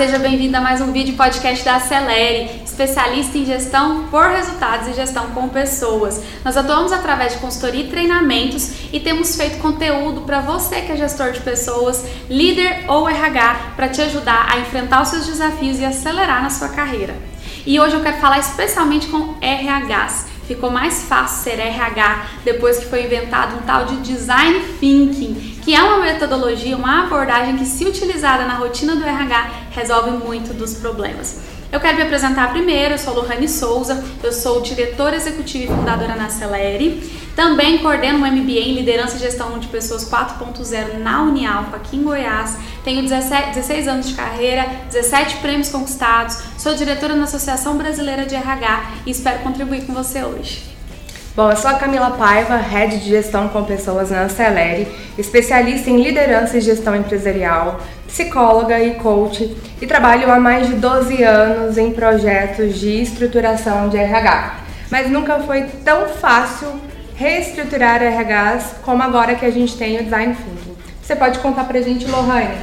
seja bem-vindo a mais um vídeo podcast da Acelere, especialista em gestão por resultados e gestão com pessoas. Nós atuamos através de consultoria e treinamentos e temos feito conteúdo para você que é gestor de pessoas, líder ou RH, para te ajudar a enfrentar os seus desafios e acelerar na sua carreira. E hoje eu quero falar especialmente com RHs. Ficou mais fácil ser RH depois que foi inventado um tal de design thinking, que é uma metodologia, uma abordagem que, se utilizada na rotina do RH, resolve muito dos problemas. Eu quero me apresentar primeiro, eu sou Lohane Souza, eu sou diretora executiva e fundadora na Celere. Também coordeno um MBA em Liderança e Gestão de Pessoas 4.0 na Unialfa, aqui em Goiás. Tenho 17, 16 anos de carreira, 17 prêmios conquistados, sou diretora na Associação Brasileira de RH e espero contribuir com você hoje. Bom, eu sou a Camila Paiva, Head de Gestão com Pessoas na Acelere, especialista em liderança e gestão empresarial, psicóloga e coach e trabalho há mais de 12 anos em projetos de estruturação de RH. Mas nunca foi tão fácil reestruturar RHs como agora que a gente tem o Design Thinking. Você pode contar pra gente, Lohane?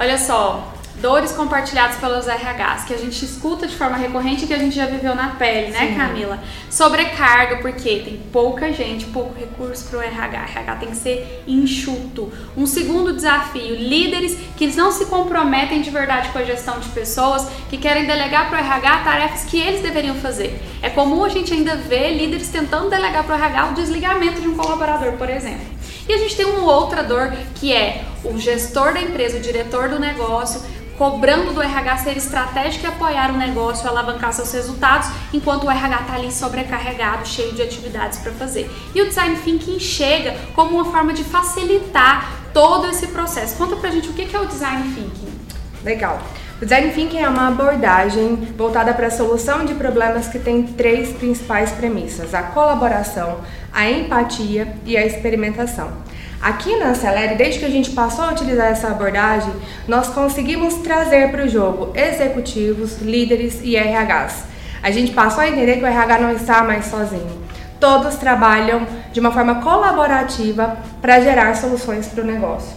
Olha só, dores compartilhadas pelos RHs, que a gente escuta de forma recorrente e que a gente já viveu na pele, né, Sim. Camila? Sobrecarga, porque tem pouca gente, pouco recurso para o RH. RH tem que ser enxuto. Um segundo desafio: líderes que não se comprometem de verdade com a gestão de pessoas, que querem delegar para o RH tarefas que eles deveriam fazer. É comum a gente ainda ver líderes tentando delegar para o RH o desligamento de um colaborador, por exemplo. E a gente tem uma outra dor que é o gestor da empresa, o diretor do negócio, cobrando do RH ser estratégico e apoiar o negócio, alavancar seus resultados, enquanto o RH está ali sobrecarregado, cheio de atividades para fazer. E o Design Thinking chega como uma forma de facilitar todo esse processo. Conta pra gente o que é o Design Thinking. Legal. O Design Thinking é uma abordagem voltada para a solução de problemas que tem três principais premissas: a colaboração, a empatia e a experimentação. Aqui na Acelere, desde que a gente passou a utilizar essa abordagem, nós conseguimos trazer para o jogo executivos, líderes e RHs. A gente passou a entender que o RH não está mais sozinho. Todos trabalham de uma forma colaborativa para gerar soluções para o negócio.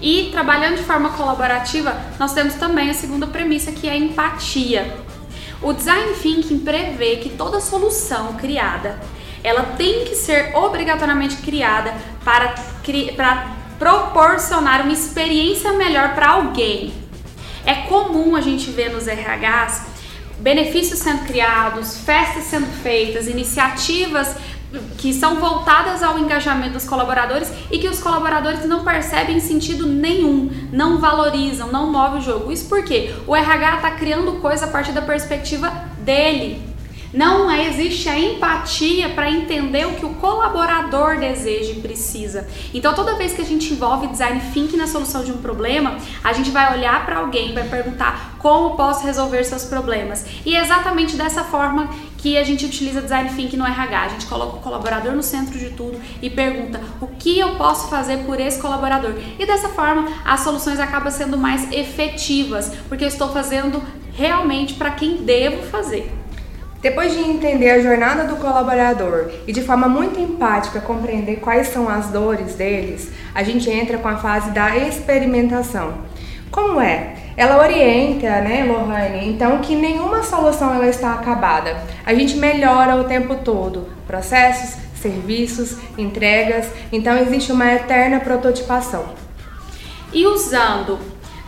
E trabalhando de forma colaborativa, nós temos também a segunda premissa que é a empatia. O design thinking prevê que toda solução criada ela tem que ser obrigatoriamente criada para, para proporcionar uma experiência melhor para alguém. É comum a gente ver nos RHs benefícios sendo criados, festas sendo feitas, iniciativas que são voltadas ao engajamento dos colaboradores e que os colaboradores não percebem sentido nenhum, não valorizam, não movem o jogo. Isso porque o RH está criando coisa a partir da perspectiva dele, não existe a empatia para entender o que o colaborador deseja e precisa. Então, toda vez que a gente envolve design thinking na solução de um problema, a gente vai olhar para alguém, vai perguntar como posso resolver seus problemas. E é exatamente dessa forma que a gente utiliza design thinking no RH. A gente coloca o colaborador no centro de tudo e pergunta o que eu posso fazer por esse colaborador. E dessa forma, as soluções acabam sendo mais efetivas, porque eu estou fazendo realmente para quem devo fazer. Depois de entender a jornada do colaborador e de forma muito empática compreender quais são as dores deles, a gente entra com a fase da experimentação. Como é? Ela orienta, né, Lohane, então que nenhuma solução ela está acabada. A gente melhora o tempo todo processos, serviços, entregas, então existe uma eterna prototipação. E usando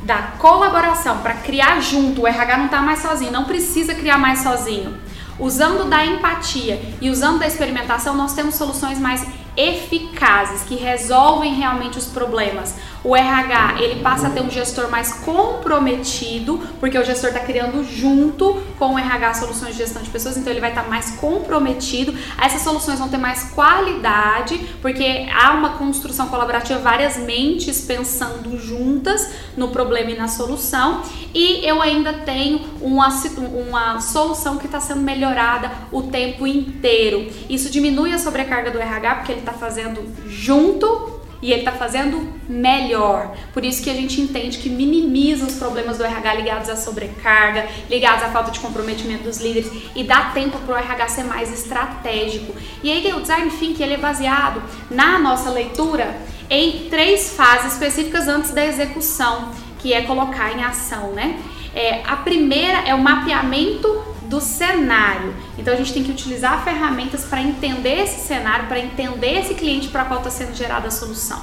da colaboração para criar junto, o RH não está mais sozinho, não precisa criar mais sozinho Usando da empatia e usando da experimentação, nós temos soluções mais eficazes que resolvem realmente os problemas. O RH ele passa a ter um gestor mais comprometido, porque o gestor está criando junto com o RH soluções de gestão de pessoas, então ele vai estar tá mais comprometido. Essas soluções vão ter mais qualidade, porque há uma construção colaborativa, várias mentes pensando juntas no problema e na solução. E eu ainda tenho uma, uma solução que está sendo melhorada o tempo inteiro. Isso diminui a sobrecarga do RH, porque ele está fazendo junto e ele está fazendo melhor. Por isso que a gente entende que minimiza os problemas do RH ligados à sobrecarga, ligados à falta de comprometimento dos líderes e dá tempo para o RH ser mais estratégico. E aí o design thinking ele é baseado na nossa leitura em três fases específicas antes da execução que é colocar em ação, né? É, a primeira é o mapeamento do cenário. Então a gente tem que utilizar ferramentas para entender esse cenário, para entender esse cliente para qual está sendo gerada a solução.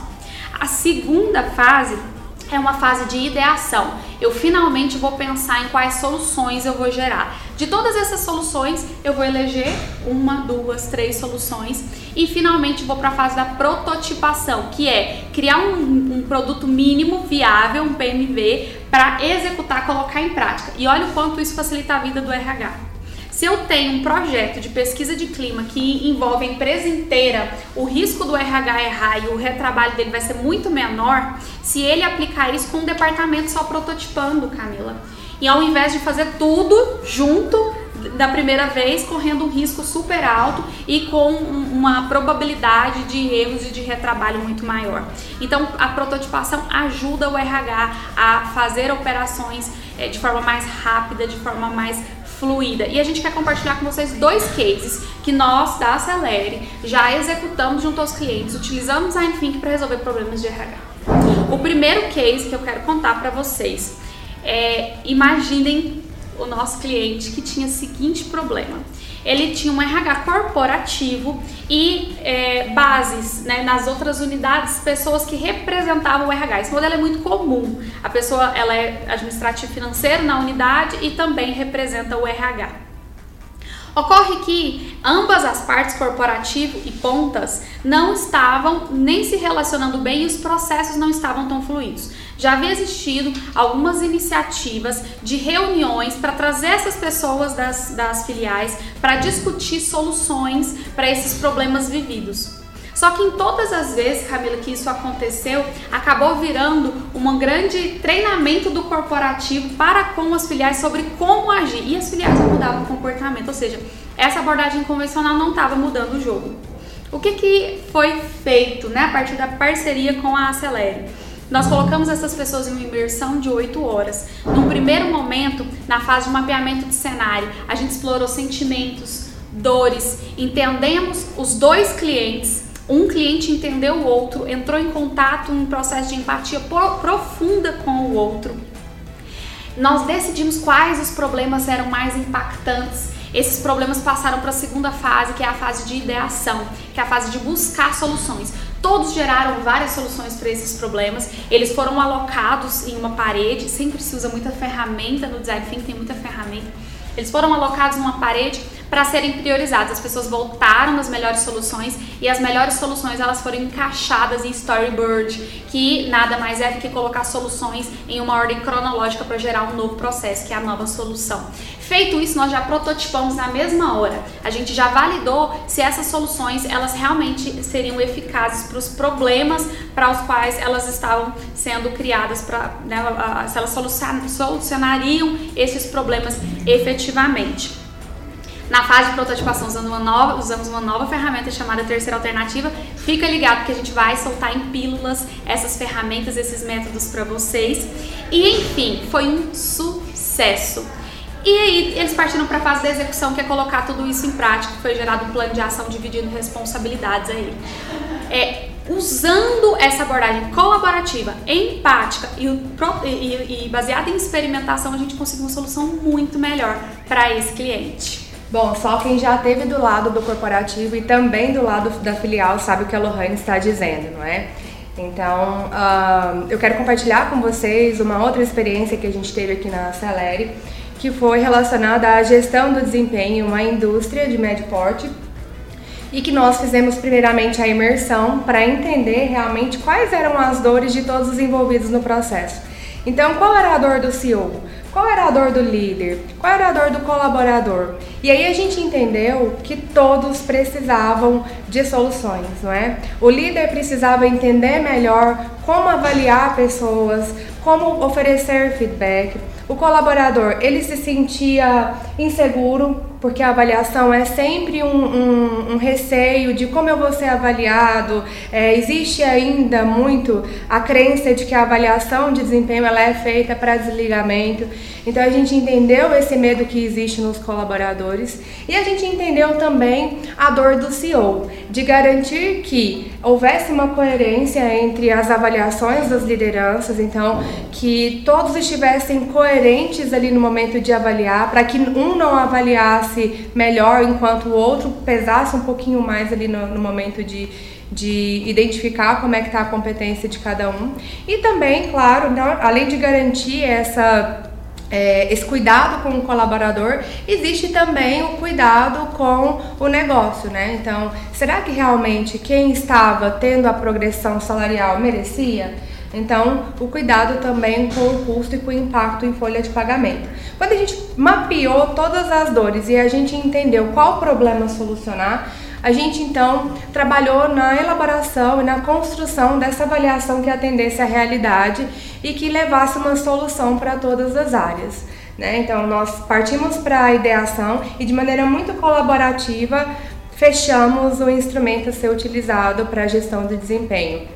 A segunda fase é uma fase de ideação. Eu finalmente vou pensar em quais soluções eu vou gerar. De todas essas soluções, eu vou eleger uma, duas, três soluções e finalmente vou para a fase da prototipação, que é criar um, um produto mínimo viável, um PMV, para executar, colocar em prática. E olha o quanto isso facilita a vida do RH. Se eu tenho um projeto de pesquisa de clima que envolve a empresa inteira, o risco do RH errar e o retrabalho dele vai ser muito menor se ele aplicar isso com um departamento só prototipando, Camila. E ao invés de fazer tudo junto da primeira vez, correndo um risco super alto e com uma probabilidade de erros e de retrabalho muito maior. Então, a prototipação ajuda o RH a fazer operações eh, de forma mais rápida, de forma mais fluida. E a gente quer compartilhar com vocês dois cases que nós da Acelere já executamos junto aos clientes, utilizando o Design para resolver problemas de RH. O primeiro case que eu quero contar para vocês é, imaginem o nosso cliente que tinha o seguinte problema ele tinha um RH corporativo e é, bases né, nas outras unidades, pessoas que representavam o RH. Esse modelo é muito comum. A pessoa ela é administrativo financeiro na unidade e também representa o RH. Ocorre que ambas as partes, corporativo e pontas, não estavam nem se relacionando bem e os processos não estavam tão fluidos. Já havia existido algumas iniciativas de reuniões para trazer essas pessoas das, das filiais para discutir soluções para esses problemas vividos. Só que em todas as vezes, Camila, que isso aconteceu, acabou virando um grande treinamento do corporativo para com as filiais sobre como agir. E as filiais mudavam o comportamento, ou seja, essa abordagem convencional não estava mudando o jogo. O que, que foi feito né, a partir da parceria com a Acelere? Nós colocamos essas pessoas em uma imersão de 8 horas. Num primeiro momento, na fase de mapeamento de cenário, a gente explorou sentimentos, dores, entendemos os dois clientes um cliente entendeu o outro, entrou em contato, um processo de empatia profunda com o outro. Nós decidimos quais os problemas eram mais impactantes. Esses problemas passaram para a segunda fase, que é a fase de ideação, que é a fase de buscar soluções. Todos geraram várias soluções para esses problemas. Eles foram alocados em uma parede. Sempre se usa muita ferramenta no design thinking, tem muita ferramenta. Eles foram alocados numa parede para serem priorizados. As pessoas voltaram nas melhores soluções e as melhores soluções elas foram encaixadas em storyboard, que nada mais é do que colocar soluções em uma ordem cronológica para gerar um novo processo, que é a nova solução. Feito isso, nós já prototipamos na mesma hora. A gente já validou se essas soluções elas realmente seriam eficazes para os problemas para os quais elas estavam sendo criadas, para né, se elas solucionariam esses problemas efetivamente. Na fase de prototipação, usando uma nova, usamos uma nova ferramenta chamada Terceira Alternativa. Fica ligado que a gente vai soltar em pílulas essas ferramentas, esses métodos para vocês. E enfim, foi um sucesso. E aí eles partiram para a fase da execução, que é colocar tudo isso em prática. Foi gerado um plano de ação dividindo responsabilidades aí. É, usando essa abordagem colaborativa, empática e, e, e baseada em experimentação, a gente conseguiu uma solução muito melhor para esse cliente. Bom, só quem já teve do lado do corporativo e também do lado da filial sabe o que a Lohane está dizendo, não é? Então, uh, eu quero compartilhar com vocês uma outra experiência que a gente teve aqui na Celere, que foi relacionada à gestão do desempenho em uma indústria de médio porte e que nós fizemos primeiramente a imersão para entender realmente quais eram as dores de todos os envolvidos no processo. Então, qual era a dor do CEO? Qual era a dor do líder? Qual era a dor do colaborador? E aí a gente entendeu que todos precisavam de soluções, não é? O líder precisava entender melhor como avaliar pessoas, como oferecer feedback. O colaborador, ele se sentia inseguro porque a avaliação é sempre um, um, um receio de como eu vou ser avaliado. É, existe ainda muito a crença de que a avaliação de desempenho ela é feita para desligamento. Então a gente entendeu esse medo que existe nos colaboradores e a gente entendeu também a dor do CEO de garantir que houvesse uma coerência entre as avaliações das lideranças, então que todos estivessem coerentes ali no momento de avaliar, para que um não avaliasse melhor enquanto o outro pesasse um pouquinho mais ali no, no momento de de identificar como é que está a competência de cada um. E também, claro, além de garantir essa é, esse cuidado com o colaborador, existe também o cuidado com o negócio, né? Então, será que realmente quem estava tendo a progressão salarial merecia? Então, o cuidado também com o custo e com o impacto em folha de pagamento. Quando a gente mapeou todas as dores e a gente entendeu qual problema solucionar, a gente então trabalhou na elaboração e na construção dessa avaliação que atendesse à realidade e que levasse uma solução para todas as áreas. Né? Então, nós partimos para a ideação e de maneira muito colaborativa fechamos o instrumento a ser utilizado para a gestão de desempenho.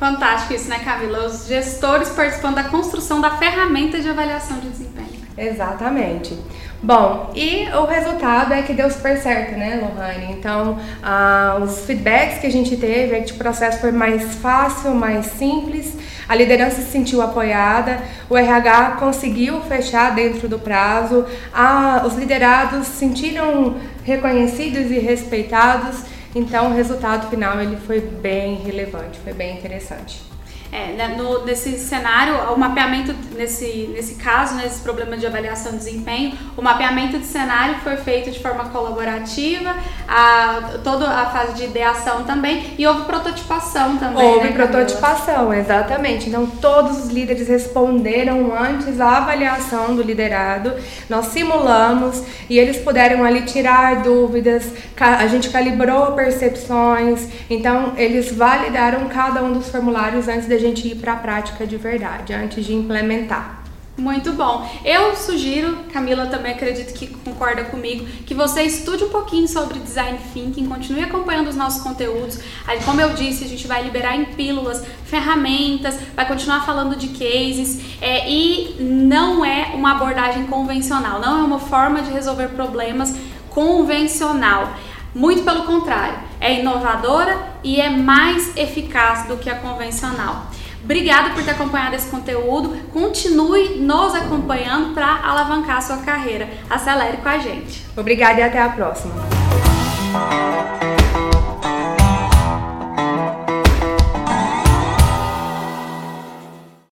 Fantástico isso, né, Camila? Os gestores participando da construção da ferramenta de avaliação de desempenho. Exatamente. Bom, e o resultado é que deu super certo, né, Lohane? Então, ah, os feedbacks que a gente teve é que o processo foi mais fácil, mais simples, a liderança se sentiu apoiada, o RH conseguiu fechar dentro do prazo, a, os liderados se sentiram reconhecidos e respeitados, então o resultado final ele foi bem relevante, foi bem interessante. É, né, no, nesse cenário, o mapeamento, nesse, nesse caso, nesse problema de avaliação de desempenho, o mapeamento de cenário foi feito de forma colaborativa, a, toda a fase de ideação também, e houve prototipação também. Houve né, prototipação, exatamente. Então, todos os líderes responderam antes à avaliação do liderado, nós simulamos e eles puderam ali tirar dúvidas, a gente calibrou percepções, então eles validaram cada um dos formulários antes de a gente ir para a prática de verdade, antes de implementar. Muito bom. Eu sugiro, Camila também acredito que concorda comigo, que você estude um pouquinho sobre design thinking, continue acompanhando os nossos conteúdos. Aí, como eu disse, a gente vai liberar em pílulas ferramentas, vai continuar falando de cases é, e não é uma abordagem convencional, não é uma forma de resolver problemas convencional. Muito pelo contrário, é inovadora e é mais eficaz do que a convencional. Obrigada por ter acompanhado esse conteúdo. Continue nos acompanhando para alavancar a sua carreira. Acelere com a gente. Obrigada e até a próxima.